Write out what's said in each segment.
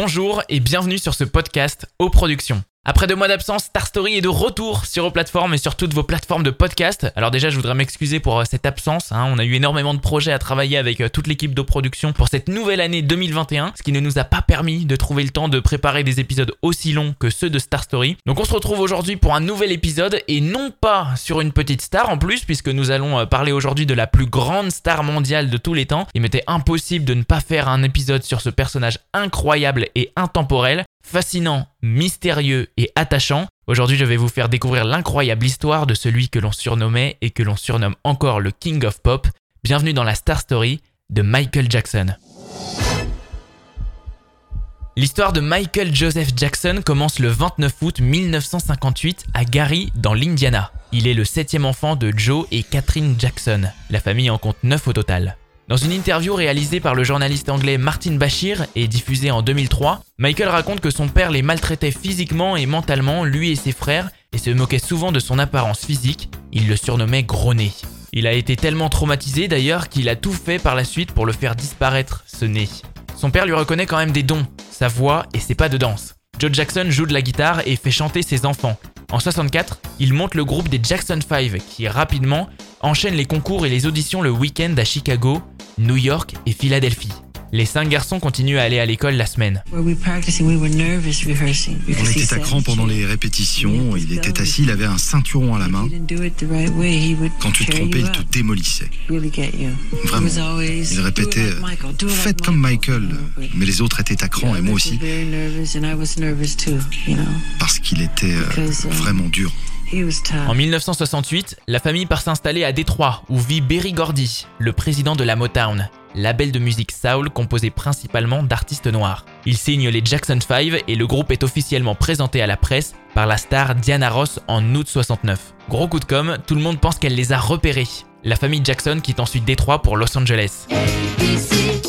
Bonjour et bienvenue sur ce podcast aux productions. Après deux mois d'absence, Star Story est de retour sur vos plateformes et sur toutes vos plateformes de podcast. Alors déjà, je voudrais m'excuser pour euh, cette absence. hein. On a eu énormément de projets à travailler avec euh, toute l'équipe de production pour cette nouvelle année 2021, ce qui ne nous a pas permis de trouver le temps de préparer des épisodes aussi longs que ceux de Star Story. Donc on se retrouve aujourd'hui pour un nouvel épisode et non pas sur une petite star en plus, puisque nous allons euh, parler aujourd'hui de la plus grande star mondiale de tous les temps. Il m'était impossible de ne pas faire un épisode sur ce personnage incroyable et intemporel fascinant, mystérieux et attachant. Aujourd'hui, je vais vous faire découvrir l'incroyable histoire de celui que l'on surnommait et que l'on surnomme encore le King of Pop. Bienvenue dans la Star Story de Michael Jackson. L'histoire de Michael Joseph Jackson commence le 29 août 1958 à Gary, dans l'Indiana. Il est le septième enfant de Joe et Catherine Jackson. La famille en compte neuf au total. Dans une interview réalisée par le journaliste anglais Martin Bashir et diffusée en 2003, Michael raconte que son père les maltraitait physiquement et mentalement, lui et ses frères, et se moquait souvent de son apparence physique. Il le surnommait Gros Nez. Il a été tellement traumatisé d'ailleurs qu'il a tout fait par la suite pour le faire disparaître, ce nez. Son père lui reconnaît quand même des dons, sa voix et ses pas de danse. Joe Jackson joue de la guitare et fait chanter ses enfants. En 64, il monte le groupe des Jackson 5 qui rapidement enchaîne les concours et les auditions le week-end à Chicago, New York et Philadelphie. Les cinq garçons continuent à aller à l'école la semaine. On était à cran pendant les répétitions, il était assis, il avait un ceinturon à la main. Quand tu te trompais, il te démolissait. Vraiment. Il "Do it répétait like Michael, do it like Faites comme Michael. Mais les autres étaient à cran et moi aussi parce qu'il était euh, uh, vraiment dur. En 1968, la famille part s'installer à Détroit, où vit Berry Gordy, le président de la Motown, label de musique soul composé principalement d'artistes noirs. Il signe les Jackson 5 et le groupe est officiellement présenté à la presse par la star Diana Ross en août 69. Gros coup de com', tout le monde pense qu'elle les a repérés. La famille Jackson quitte ensuite Détroit pour Los Angeles. ABC,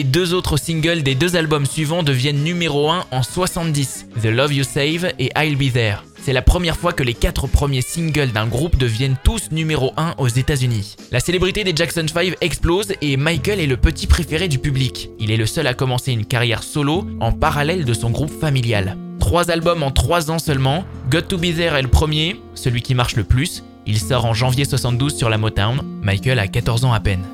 Et deux autres singles des deux albums suivants deviennent numéro 1 en 70, The Love You Save et I'll Be There. C'est la première fois que les quatre premiers singles d'un groupe deviennent tous numéro 1 aux États-Unis. La célébrité des Jackson 5 explose et Michael est le petit préféré du public. Il est le seul à commencer une carrière solo en parallèle de son groupe familial. Trois albums en trois ans seulement, Got to Be There est le premier, celui qui marche le plus. Il sort en janvier 72 sur la Motown. Michael a 14 ans à peine.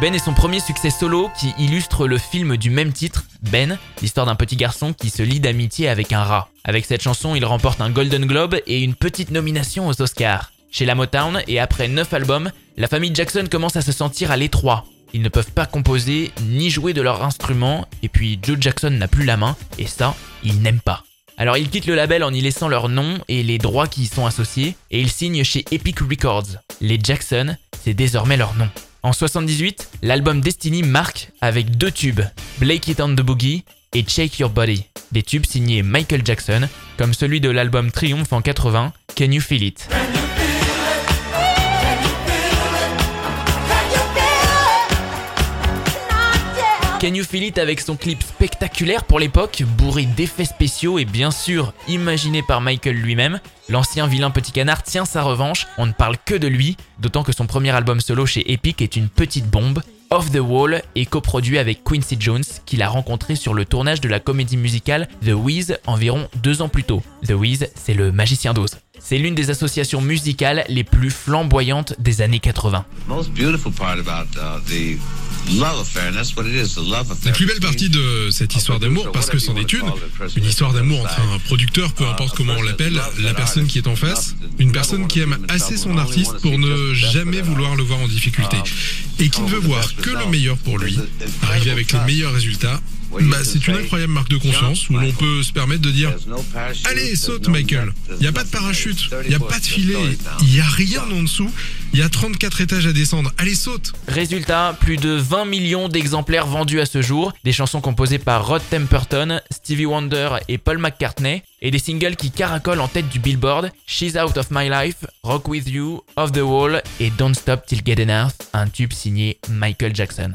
Ben. Est son premier succès solo qui illustre le film du même titre, Ben, l'histoire d'un petit garçon qui se lie d'amitié avec un rat. Avec cette chanson, il remporte un Golden Globe et une petite nomination aux Oscars. Chez la Motown et après 9 albums, la famille Jackson commence à se sentir à l'étroit. Ils ne peuvent pas composer ni jouer de leur instrument et puis Joe Jackson n'a plus la main et ça, ils n'aiment pas. Alors ils quittent le label en y laissant leur nom et les droits qui y sont associés et ils signent chez Epic Records. Les Jackson, c'est désormais leur nom. En 78, l'album Destiny marque avec deux tubes, Blake It on the Boogie et Shake Your Body, des tubes signés Michael Jackson, comme celui de l'album Triumph en 80, Can You Feel It? Can You Feel It avec son clip spectaculaire pour l'époque, bourré d'effets spéciaux et bien sûr imaginé par Michael lui-même, l'ancien vilain petit canard tient sa revanche, on ne parle que de lui, d'autant que son premier album solo chez Epic est une petite bombe. Off the Wall est coproduit avec Quincy Jones, qu'il a rencontré sur le tournage de la comédie musicale The Wiz environ deux ans plus tôt. The Wiz, c'est le magicien d'Oz. C'est l'une des associations musicales les plus flamboyantes des années 80. most beautiful part about uh, the La plus belle partie de cette histoire d'amour, parce que c'en est une, une histoire d'amour entre un producteur, peu importe comment on l'appelle, la personne qui est en face, une personne qui aime assez son artiste pour ne jamais vouloir le voir en difficulté, et qui ne veut voir que le meilleur pour lui, arriver avec les meilleurs résultats, Bah, c'est une incroyable marque de confiance où l'on peut se permettre de dire Allez, saute, Michael. Il n'y a pas de parachute, il n'y a pas de filet, il n'y a rien en dessous. Il y a 34 étages à descendre. Allez, saute Résultat, plus de 20 millions d'exemplaires vendus à ce jour, des chansons composées par Rod Temperton, Stevie Wonder et Paul McCartney, et des singles qui caracolent en tête du Billboard, She's Out of My Life, Rock With You, Off the Wall et Don't Stop Till Get Enough, un tube signé Michael Jackson.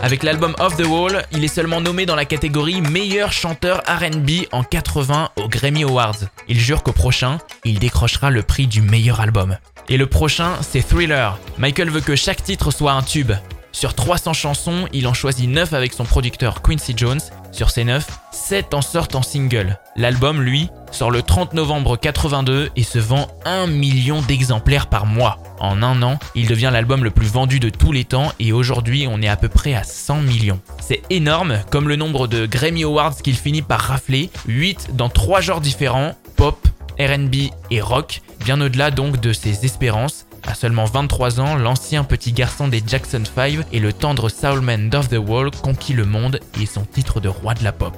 Avec l'album Off the Wall, il est seulement nommé dans la catégorie meilleur chanteur RB en 80 aux Grammy Awards. Il jure qu'au prochain, il décrochera le prix du meilleur album. Et le prochain, c'est Thriller. Michael veut que chaque titre soit un tube. Sur 300 chansons, il en choisit 9 avec son producteur Quincy Jones. Sur ces 9, 7 en sortent en single. L'album, lui, sort le 30 novembre 82 et se vend 1 million d'exemplaires par mois. En un an, il devient l'album le plus vendu de tous les temps et aujourd'hui on est à peu près à 100 millions. C'est énorme, comme le nombre de Grammy Awards qu'il finit par rafler, 8 dans 3 genres différents, pop, RB et rock, bien au-delà donc de ses espérances. À seulement 23 ans, l'ancien petit garçon des Jackson 5 et le tendre Soulman d'Off the Wall conquit le monde et son titre de roi de la pop.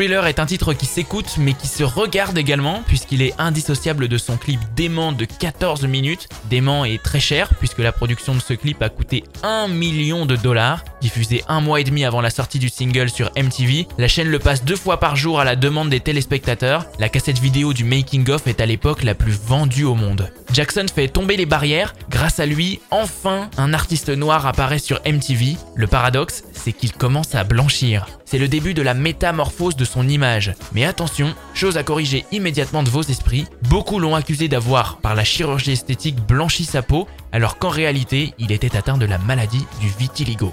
Thriller est un titre qui s'écoute mais qui se regarde également puisqu'il est indissociable de son clip dément de 14 minutes. Dément est très cher puisque la production de ce clip a coûté 1 million de dollars. Diffusé un mois et demi avant la sortie du single sur MTV, la chaîne le passe deux fois par jour à la demande des téléspectateurs. La cassette vidéo du making of est à l'époque la plus vendue au monde. Jackson fait tomber les barrières, grâce à lui, enfin un artiste noir apparaît sur MTV. Le paradoxe, c'est qu'il commence à blanchir. C'est le début de la métamorphose de son image. Mais attention, chose à corriger immédiatement de vos esprits, beaucoup l'ont accusé d'avoir, par la chirurgie esthétique, blanchi sa peau, alors qu'en réalité, il était atteint de la maladie du vitiligo.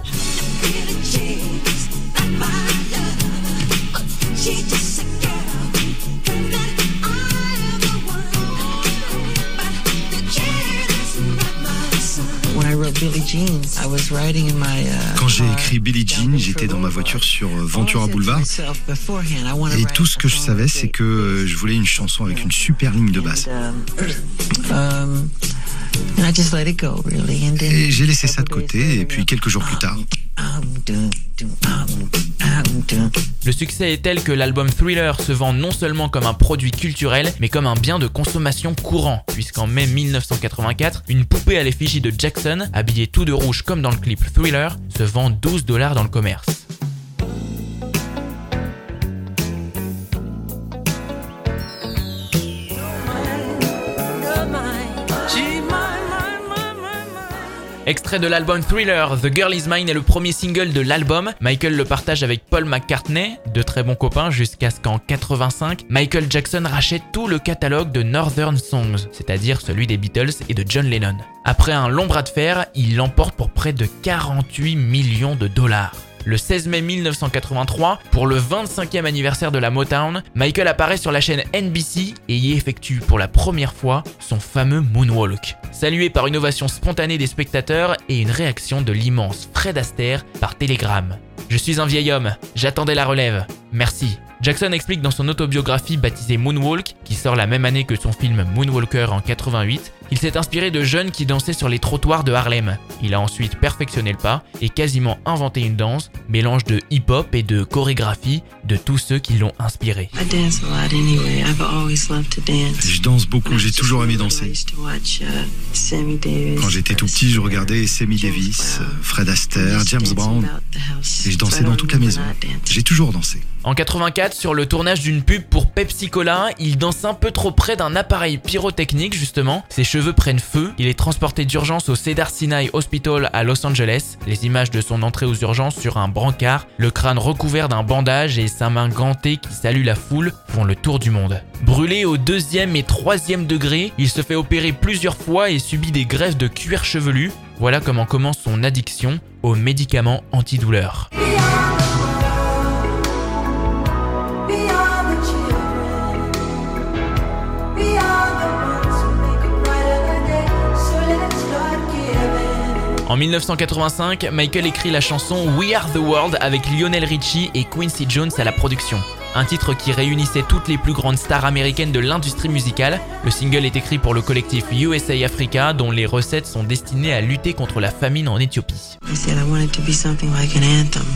Quand j'ai écrit Billie Jean, j'étais dans ma voiture sur euh, Ventura Boulevard. Et tout ce a que je song savais, with c'est que euh, je voulais une chanson avec une super ligne de basse. And, and I just let it go, really. And then Et j'ai laissé ça de côté, et puis quelques jours plus tard, um, um, um. Le succès est tel que l'album Thriller se vend non seulement comme un produit culturel, mais comme un bien de consommation courant, puisqu'en mai 1984, une poupée à l'effigie de Jackson, habillée tout de rouge comme dans le clip Thriller, se vend 12 dollars dans le commerce. Extrait de l'album Thriller, The Girl Is Mine est le premier single de l'album. Michael le partage avec Paul McCartney, de très bons copains, jusqu'à ce qu'en 85, Michael Jackson rachète tout le catalogue de Northern Songs, c'est-à-dire celui des Beatles et de John Lennon. Après un long bras de fer, il l'emporte pour près de 48 millions de dollars. Le 16 mai 1983, pour le 25e anniversaire de la Motown, Michael apparaît sur la chaîne NBC et y effectue pour la première fois son fameux moonwalk. Salué par une ovation spontanée des spectateurs et une réaction de l'immense Fred Astaire par télégramme. Je suis un vieil homme, j'attendais la relève. Merci. Jackson explique dans son autobiographie baptisée Moonwalk, qui sort la même année que son film Moonwalker en 88, qu'il s'est inspiré de jeunes qui dansaient sur les trottoirs de Harlem. Il a ensuite perfectionné le pas et quasiment inventé une danse, mélange de hip-hop et de chorégraphie de tous ceux qui l'ont inspiré. I dance a lot anyway. I've always loved to dance. je danse beaucoup, j'ai toujours aimé I danser. used to watch, uh, Sammy Davis, Quand j'étais tout petit, je regardais Sammy Davis, euh, Fred Astaire, James Brown, et je dansais dans toute la maison. J'ai toujours dansé. En 84, sur le tournage d'une pub pour Pepsi Cola, il danse un peu trop près d'un appareil pyrotechnique justement. Ses cheveux prennent feu. Il est transporté d'urgence au Cedar Sinai Hospital à Los Angeles. Les images de son entrée aux urgences sur un brancard, le crâne recouvert d'un bandage et sa main gantée qui salue la foule font le tour du monde. Brûlé au deuxième et troisième degré, il se fait opérer plusieurs fois et subit des greffes de cuir chevelu. Voilà comment commence son addiction aux médicaments antidouleurs. En 1985, Michael écrit la chanson We Are the World avec Lionel Richie et Quincy Jones à la production. Un titre qui réunissait toutes les plus grandes stars américaines de l'industrie musicale. Le single est écrit pour le collectif USA Africa dont les recettes sont destinées à lutter contre la famine en Éthiopie. I said I wanted to be something like an anthem,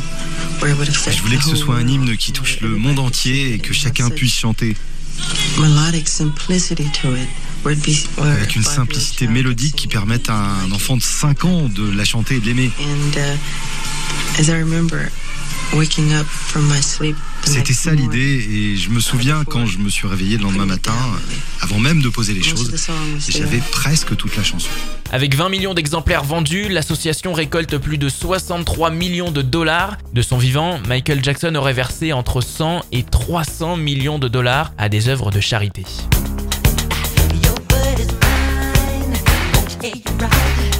where it would have set Je voulais que ce soit un hymne qui touche le monde entier et que chacun puisse chanter, avec une simplicité mélodique qui permette à un enfant de 5 ans de la chanter et de l'aimer. And uh, as I remember waking up from my sleep, the C'était ça l'idée et je me souviens quand je me suis réveillé le lendemain matin, avant même de poser les choses, the song was j'avais presque toute la chanson. Avec 20 millions d'exemplaires vendus, l'association récolte plus de 63 millions de dollars. De son vivant, Michael Jackson aurait versé entre 100 et 300 millions de dollars à des œuvres de charité. ain't right.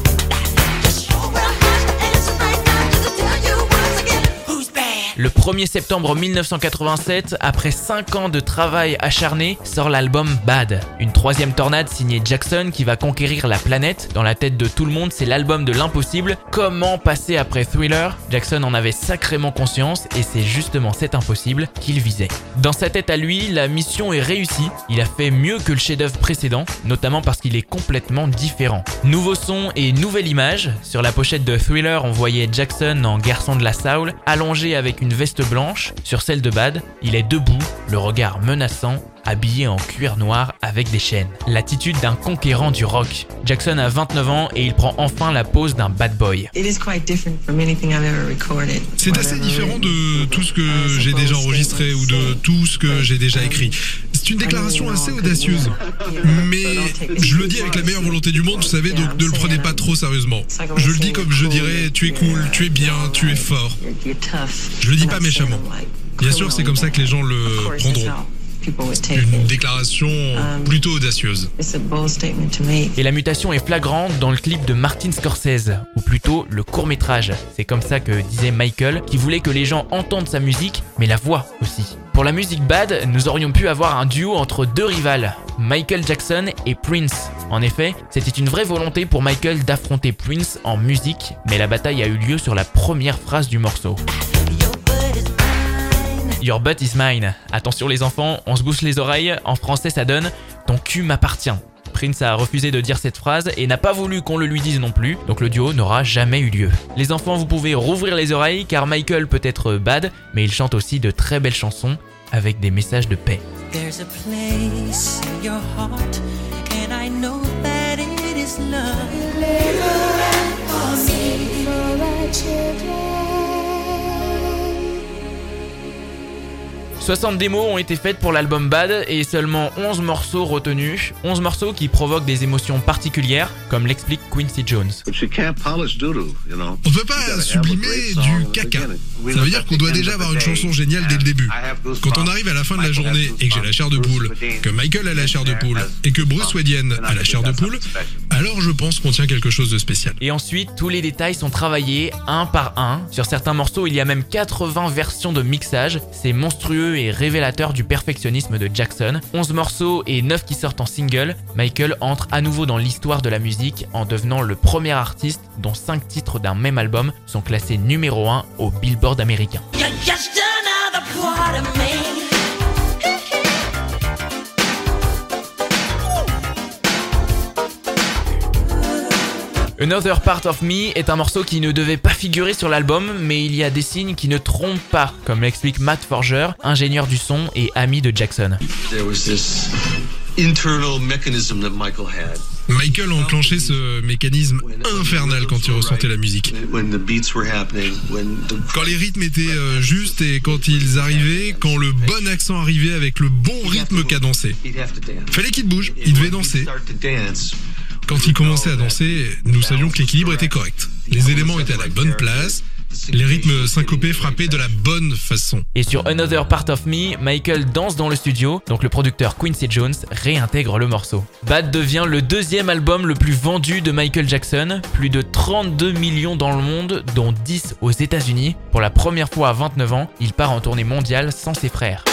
Le 1er septembre 1987, après 5 ans de travail acharné, sort l'album Bad. Une troisième tornade signée Jackson qui va conquérir la planète. Dans la tête de tout le monde, c'est l'album de l'impossible. Comment passer après Thriller? Jackson en avait sacrément conscience et c'est justement cet impossible qu'il visait. Dans sa tête à lui, la mission est réussie. Il a fait mieux que le chef-d'œuvre précédent, notamment parce qu'il est complètement différent. Nouveau son et nouvelle image. Sur la pochette de Thriller, on voyait Jackson en garçon de la Soul, allongé avec une veste blanche. Sur celle de Bad, il est debout, le regard menaçant, habillé en cuir noir avec des chaînes. L'attitude d'un conquérant du rock. Jackson a 29 ans et il prend enfin la pose d'un bad boy. C'est assez différent de tout ce que j'ai déjà enregistré ou de tout ce que j'ai déjà écrit. C'est une déclaration assez audacieuse. Mais je le dis avec la meilleure volonté du monde, vous savez, donc ne le prenez pas trop sérieusement. Je le dis comme je dirais, tu es cool, tu es bien, tu es fort. Je le dis pas méchamment. Bien sûr, c'est comme ça que les gens le prendront. Une déclaration plutôt audacieuse. Et la mutation est flagrante dans le clip de Martin Scorsese, ou plutôt le court métrage. C'est comme ça que disait Michael, qui voulait que les gens entendent sa musique, mais la voix aussi. Pour la musique bad, nous aurions pu avoir un duo entre deux rivales, Michael Jackson et Prince. En effet, c'était une vraie volonté pour Michael d'affronter Prince en musique, mais la bataille a eu lieu sur la première phrase du morceau. Your butt is mine. Attention les enfants, on se bouche les oreilles. En français, ça donne Ton cul m'appartient. Prince a refusé de dire cette phrase et n'a pas voulu qu'on le lui dise non plus, donc le duo n'aura jamais eu lieu. Les enfants, vous pouvez rouvrir les oreilles car Michael peut être bad, mais il chante aussi de très belles chansons avec des messages de paix. There's a place in your heart, and I know that it is love. 60 démos ont été faites pour l'album Bad et seulement 11 morceaux retenus. 11 morceaux qui provoquent des émotions particulières, comme l'explique Quincy Jones. On peut pas sublimer du caca. Ça veut dire qu'on doit déjà avoir une chanson géniale dès le début. Quand on arrive à la fin de la journée et que j'ai la chair de poule, que Michael a la chair de poule et que Bruce Wayne a la chair de poule, alors je pense qu'on tient quelque chose de spécial. Et ensuite, tous les détails sont travaillés un par un. Sur certains morceaux, il y a même 80 versions de mixage. C'est monstrueux et révélateur du perfectionnisme de Jackson. 11 morceaux et 9 qui sortent en single. Michael entre à nouveau dans l'histoire de la musique en devenant le premier artiste dont 5 titres d'un même album sont classés numéro 1 au Billboard américain. You're just another part of me. Another Part of Me est un morceau qui ne devait pas figurer sur l'album, mais il y a des signes qui ne trompent pas, comme l'explique Matt Forger, ingénieur du son et ami de Jackson. there was this internal mechanism that Michael had. Michael a enclenché ce mécanisme infernal quand il ressentait la musique. Quand les rythmes étaient euh, justes et quand ils arrivaient, quand le bon accent arrivait avec le bon rythme cadencé. Fallait qu'il bouge, il devait danser. Quand il commençait à danser, nous savions que l'équilibre était correct. Les éléments étaient à la bonne place, les rythmes syncopés frappaient de la bonne façon. Et sur Another Part of Me, Michael danse dans le studio, donc le producteur Quincy Jones réintègre le morceau. Bad devient le deuxième album le plus vendu de Michael Jackson, plus de 32 millions dans le monde, dont 10 aux États-Unis. Pour la première fois à 29 ans, il part en tournée mondiale sans ses frères.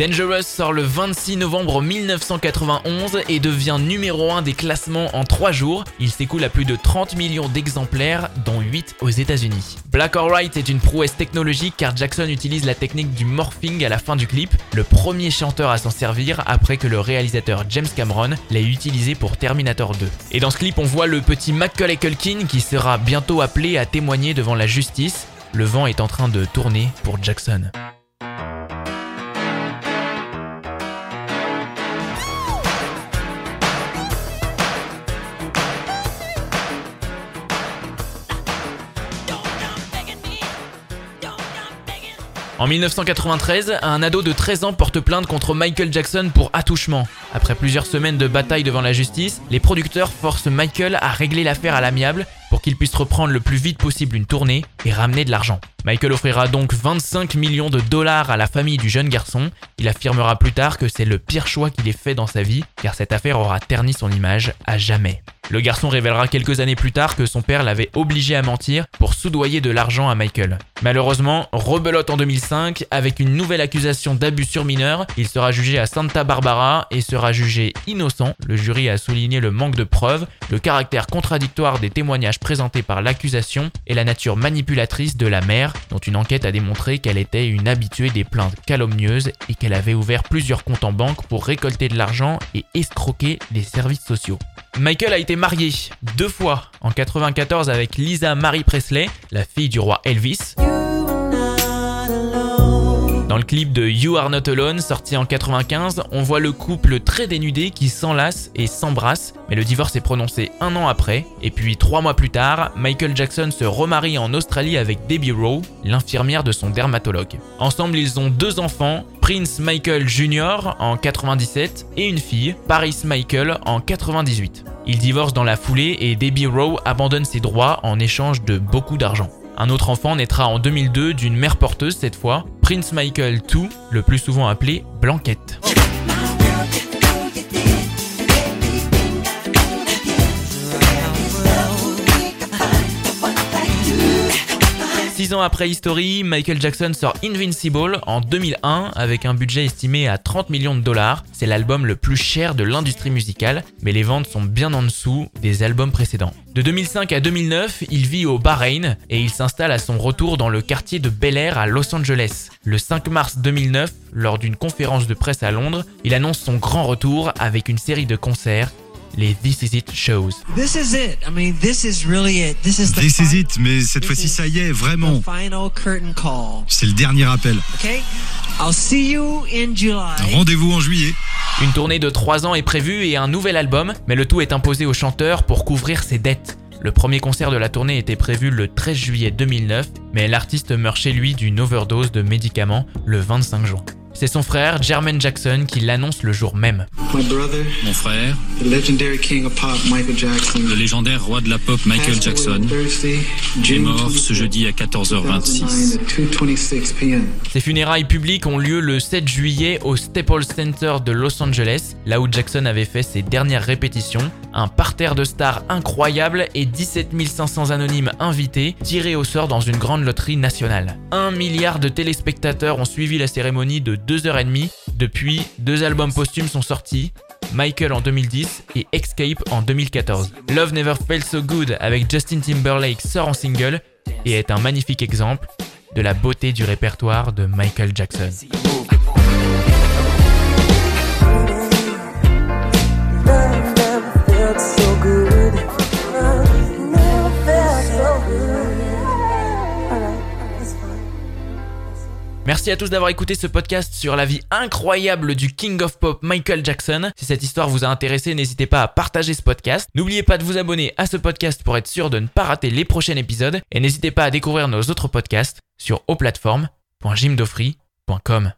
Dangerous sort le 26 novembre 1991 et devient numéro 1 des classements en 3 jours. Il s'écoule à plus de 30 millions d'exemplaires, dont 8 aux États-Unis. Black White est une prouesse technologique car Jackson utilise la technique du morphing à la fin du clip, le premier chanteur à s'en servir après que le réalisateur James Cameron l'ait utilisé pour Terminator 2. Et dans ce clip, on voit le petit Macaulay Culkin qui sera bientôt appelé à témoigner devant la justice. Le vent est en train de tourner pour Jackson. En 1993, un ado de 13 ans porte plainte contre Michael Jackson pour attouchement. Après plusieurs semaines de bataille devant la justice, les producteurs forcent Michael à régler l'affaire à l'amiable pour qu'il puisse reprendre le plus vite possible une tournée et ramener de l'argent. Michael offrira donc 25 millions de dollars à la famille du jeune garçon. Il affirmera plus tard que c'est le pire choix qu'il ait fait dans sa vie, car cette affaire aura terni son image à jamais. Le garçon révélera quelques années plus tard que son père l'avait obligé à mentir pour soudoyer de l'argent à Michael. Malheureusement, rebelote en 2005, avec une nouvelle accusation d'abus sur mineur, il sera jugé à Santa Barbara et sera jugé innocent. Le jury a souligné le manque de preuves, le caractère contradictoire des témoignages présentés par l'accusation et la nature manipulatrice de la mère, dont une enquête a démontré qu'elle était une habituée des plaintes calomnieuses et qu'elle avait ouvert plusieurs comptes en banque pour récolter de l'argent et escroquer les services sociaux. Michael a été marié deux fois, en 94 avec Lisa Marie Presley, la fille du roi Elvis. Dans le clip de You Are Not Alone, sorti en 95, on voit le couple très dénudé qui s'enlace et s'embrasse, mais le divorce est prononcé un an après, et puis trois mois plus tard, Michael Jackson se remarie en Australie avec Debbie Rowe, l'infirmière de son dermatologue. Ensemble, ils ont deux enfants, Prince Michael Jr. en 97 et une fille, Paris Michael en 98. Ils divorcent dans la foulée et Debbie Rowe abandonne ses droits en échange de beaucoup d'argent. Un autre enfant naîtra en 2002 d'une mère porteuse cette fois, Prince Michael II, le plus souvent appelé Blanquette. Ans après History, Michael Jackson sort Invincible en 2001 avec un budget estimé à 30 millions de dollars. C'est l'album le plus cher de l'industrie musicale, mais les ventes sont bien en dessous des albums précédents. De 2005 à 2009, il vit au Bahreïn et il s'installe à son retour dans le quartier de Bel Air à Los Angeles. Le 5 mars 2009, lors d'une conférence de presse à Londres, il annonce son grand retour avec une série de concerts les This Is It Shows. This is it. I mean, this is really it. This is the This is it, mais cette fois-ci, ça y est, vraiment. the final curtain call. C'est le dernier appel. Okay? I'll see you in July. Rendez-vous en juillet. Une tournée de 3 ans est prévue et un nouvel album, mais le tout est imposé au chanteur pour couvrir ses dettes. Le premier concert de la tournée était prévu le 13 juillet 2009, mais l'artiste meurt chez lui d'une overdose de médicaments le 25 juin. C'est son frère, Jermaine Jackson, qui l'annonce le jour même. My brother, Mon frère, the legendary king of pop, Michael Jackson, le légendaire roi de la pop Michael Jackson, est mort ce 25th, jeudi à 14h26. 2009 at 2:26 p.m. Ses funérailles publiques ont lieu le 7 juillet au Staples Center de Los Angeles, là où Jackson avait fait ses dernières répétitions. Un parterre de stars incroyable et 17 500 anonymes invités tirés au sort dans une grande loterie nationale. Un milliard de téléspectateurs ont suivi la cérémonie de 2h30. Depuis, deux albums posthumes sont sortis. Michael en 2010 et Escape en 2014. Love Never Felt So Good avec Justin Timberlake sort en single et est un magnifique exemple de la beauté du répertoire de Michael Jackson. Merci à tous d'avoir écouté ce podcast sur la vie incroyable du King of Pop Michael Jackson. Si cette histoire vous a intéressé, n'hésitez pas à partager ce podcast. N'oubliez pas de vous abonner à ce podcast pour être sûr de ne pas rater les prochains épisodes. Et n'hésitez pas à découvrir nos autres podcasts sur auplateforme.jimdofree.com.